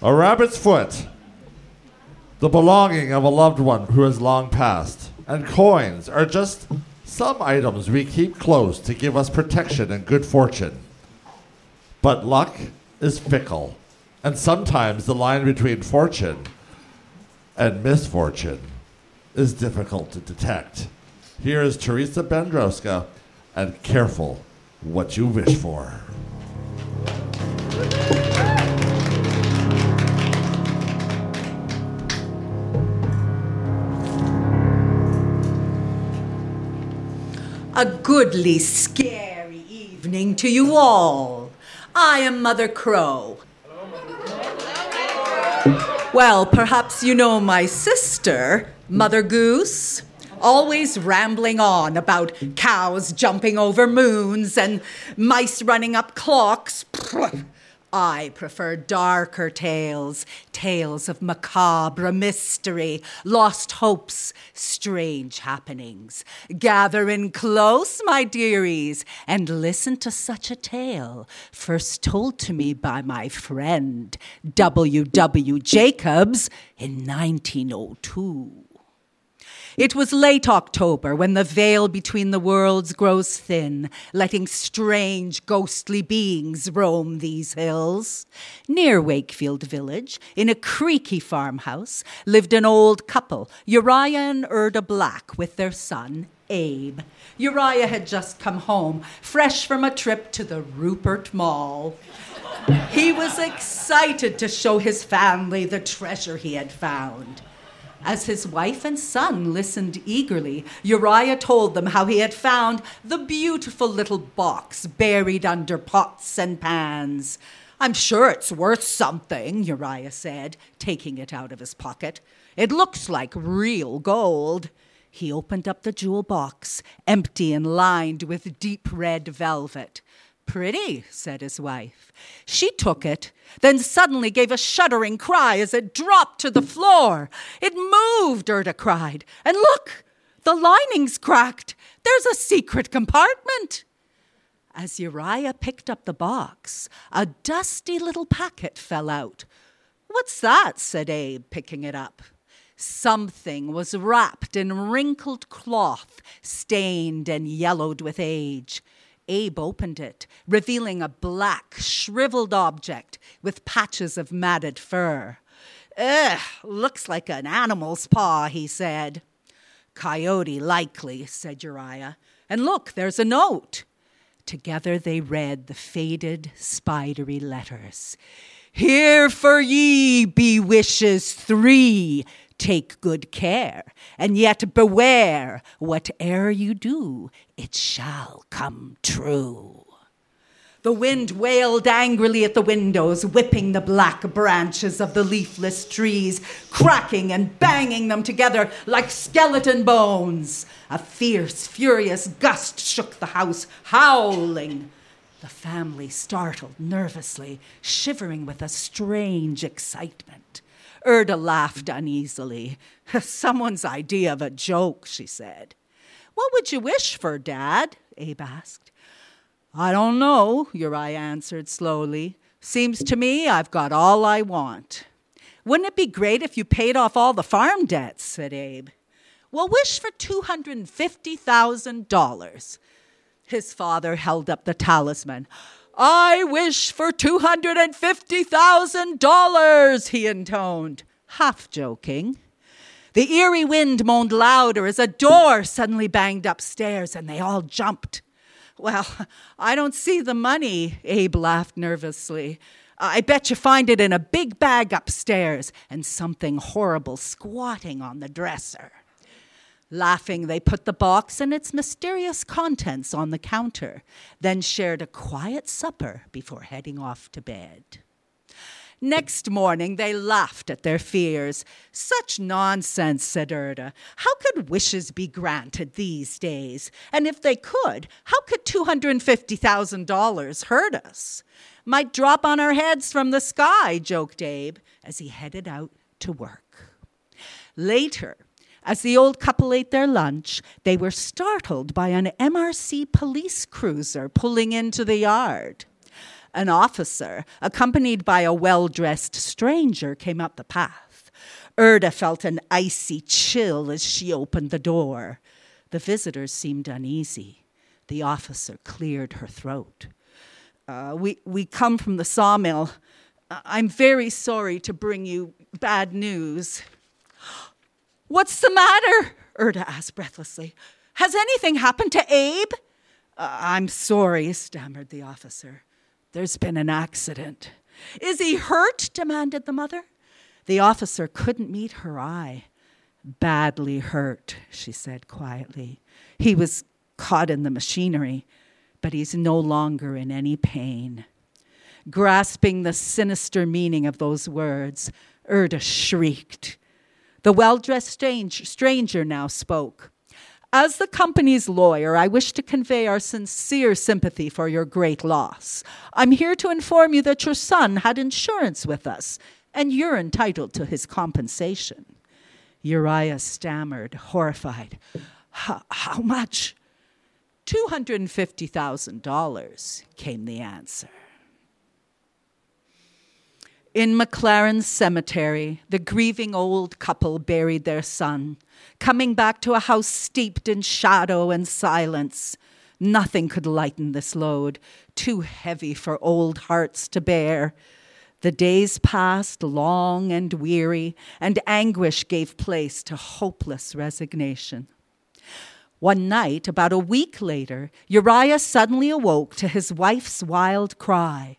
A rabbit's foot, the belonging of a loved one who has long passed, and coins are just some items we keep close to give us protection and good fortune. But luck is fickle, and sometimes the line between fortune and misfortune is difficult to detect. Here is Teresa Bendroska, and careful what you wish for. A goodly, scary evening to you all. I am Mother Crow. Well, perhaps you know my sister, Mother Goose, always rambling on about cows jumping over moons and mice running up clocks. I prefer darker tales, tales of macabre mystery, lost hopes, strange happenings. Gather in close, my dearies, and listen to such a tale, first told to me by my friend W. W. Jacobs in 1902. It was late October when the veil between the worlds grows thin, letting strange, ghostly beings roam these hills. Near Wakefield Village, in a creaky farmhouse, lived an old couple, Uriah and Erda Black, with their son, Abe. Uriah had just come home, fresh from a trip to the Rupert Mall. He was excited to show his family the treasure he had found. As his wife and son listened eagerly, Uriah told them how he had found the beautiful little box buried under pots and pans. I'm sure it's worth something, Uriah said, taking it out of his pocket. It looks like real gold. He opened up the jewel box, empty and lined with deep red velvet. Pretty, said his wife. She took it, then suddenly gave a shuddering cry as it dropped to the floor. It moved, Erda cried. And look, the lining's cracked. There's a secret compartment. As Uriah picked up the box, a dusty little packet fell out. What's that? said Abe, picking it up. Something was wrapped in wrinkled cloth, stained and yellowed with age. Abe opened it, revealing a black, shriveled object with patches of matted fur. Ugh, looks like an animal's paw, he said. Coyote, likely, said Uriah. And look, there's a note. Together they read the faded, spidery letters. Here for ye be wishes three Take good care, and yet beware, whate'er you do, it shall come true. The wind wailed angrily at the windows, whipping the black branches of the leafless trees, cracking and banging them together like skeleton bones. A fierce, furious gust shook the house, howling. The family startled nervously, shivering with a strange excitement. Erda laughed uneasily. Someone's idea of a joke, she said. What would you wish for, Dad? Abe asked. I don't know, Uriah answered slowly. Seems to me I've got all I want. Wouldn't it be great if you paid off all the farm debts? said Abe. Well, wish for $250,000. His father held up the talisman. I wish for $250,000, he intoned, half joking. The eerie wind moaned louder as a door suddenly banged upstairs and they all jumped. Well, I don't see the money, Abe laughed nervously. I bet you find it in a big bag upstairs and something horrible squatting on the dresser. Laughing, they put the box and its mysterious contents on the counter, then shared a quiet supper before heading off to bed. Next morning, they laughed at their fears. Such nonsense, said Erda. How could wishes be granted these days? And if they could, how could $250,000 hurt us? Might drop on our heads from the sky, joked Abe as he headed out to work. Later, as the old couple ate their lunch, they were startled by an MRC police cruiser pulling into the yard. An officer, accompanied by a well dressed stranger, came up the path. Erda felt an icy chill as she opened the door. The visitors seemed uneasy. The officer cleared her throat. Uh, we, we come from the sawmill. I'm very sorry to bring you bad news. What's the matter? Erda asked breathlessly. Has anything happened to Abe? Uh, I'm sorry, stammered the officer. There's been an accident. Is he hurt? demanded the mother. The officer couldn't meet her eye. Badly hurt, she said quietly. He was caught in the machinery, but he's no longer in any pain. Grasping the sinister meaning of those words, Erda shrieked. The well dressed stranger now spoke. As the company's lawyer, I wish to convey our sincere sympathy for your great loss. I'm here to inform you that your son had insurance with us, and you're entitled to his compensation. Uriah stammered, horrified. How much? $250,000, came the answer. In McLaren Cemetery, the grieving old couple buried their son, coming back to a house steeped in shadow and silence. Nothing could lighten this load, too heavy for old hearts to bear. The days passed long and weary, and anguish gave place to hopeless resignation. One night, about a week later, Uriah suddenly awoke to his wife's wild cry.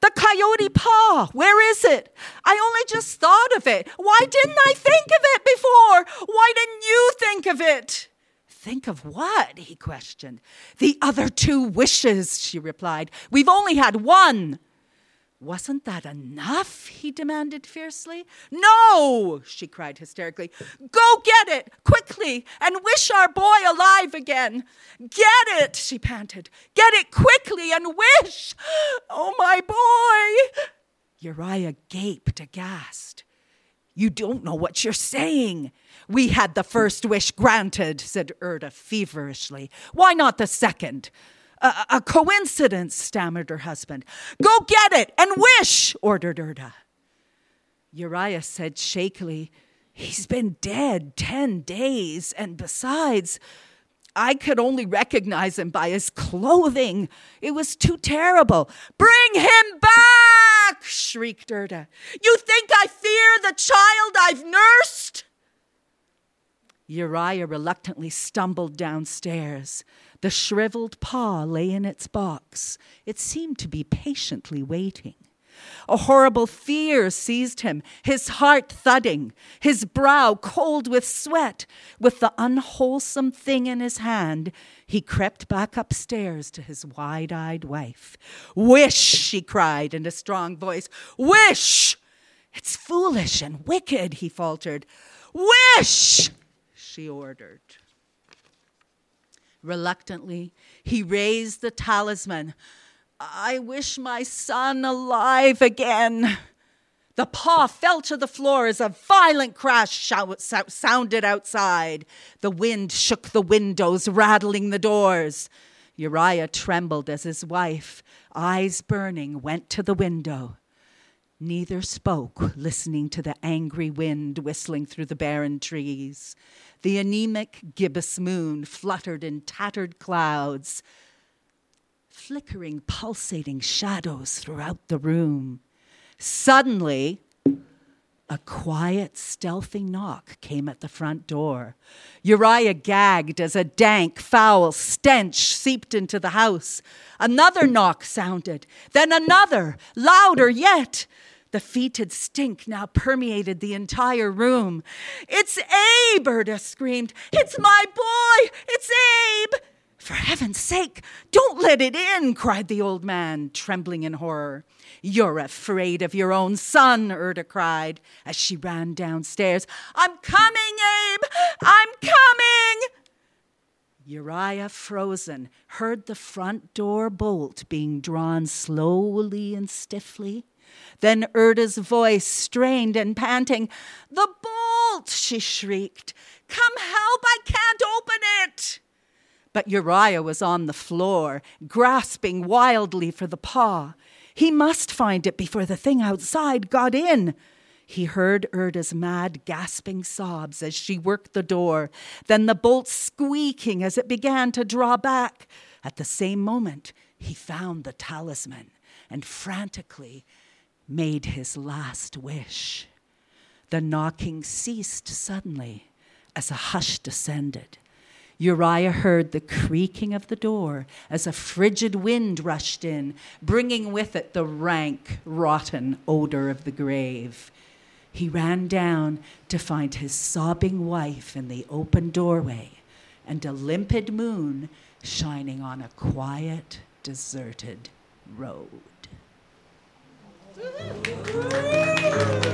The coyote paw, where is it? I only just thought of it. Why didn't I think of it before? Why didn't you think of it? Think of what? he questioned. The other two wishes, she replied. We've only had one. Wasn't that enough? he demanded fiercely. No, she cried hysterically. Go get it quickly and wish our boy alive again. Get it, she panted. Get it quickly and wish. Oh, my boy. Uriah gaped aghast. You don't know what you're saying. We had the first wish granted, said Erda feverishly. Why not the second? A, a coincidence, stammered her husband. Go get it and wish, ordered Erda. Uriah said shakily, He's been dead 10 days, and besides, I could only recognize him by his clothing. It was too terrible. Bring him back, shrieked Erda. You think I fear the child I've nursed? Uriah reluctantly stumbled downstairs. The shriveled paw lay in its box. It seemed to be patiently waiting. A horrible fear seized him, his heart thudding, his brow cold with sweat. With the unwholesome thing in his hand, he crept back upstairs to his wide eyed wife. Wish, she cried in a strong voice. Wish! It's foolish and wicked, he faltered. Wish! She ordered. Reluctantly, he raised the talisman. I wish my son alive again. The paw fell to the floor as a violent crash sounded outside. The wind shook the windows, rattling the doors. Uriah trembled as his wife, eyes burning, went to the window. Neither spoke, listening to the angry wind whistling through the barren trees. The anemic gibbous moon fluttered in tattered clouds, flickering, pulsating shadows throughout the room. Suddenly, a quiet, stealthy knock came at the front door. Uriah gagged as a dank, foul stench seeped into the house. Another knock sounded, then another, louder yet. The fetid stink now permeated the entire room. It's Abe, Erda screamed. It's my boy! It's Abe! For heaven's sake, don't let it in, cried the old man, trembling in horror. You're afraid of your own son, Erda cried as she ran downstairs. I'm coming, Abe! I'm coming! Uriah, frozen, heard the front door bolt being drawn slowly and stiffly. Then Erda's voice, strained and panting, The bolt, she shrieked. Come help, I can't open it. But Uriah was on the floor, grasping wildly for the paw. He must find it before the thing outside got in. He heard Erda's mad, gasping sobs as she worked the door, then the bolt squeaking as it began to draw back. At the same moment, he found the talisman and frantically made his last wish. The knocking ceased suddenly as a hush descended. Uriah heard the creaking of the door as a frigid wind rushed in, bringing with it the rank, rotten odor of the grave. He ran down to find his sobbing wife in the open doorway and a limpid moon shining on a quiet, deserted road. Woo!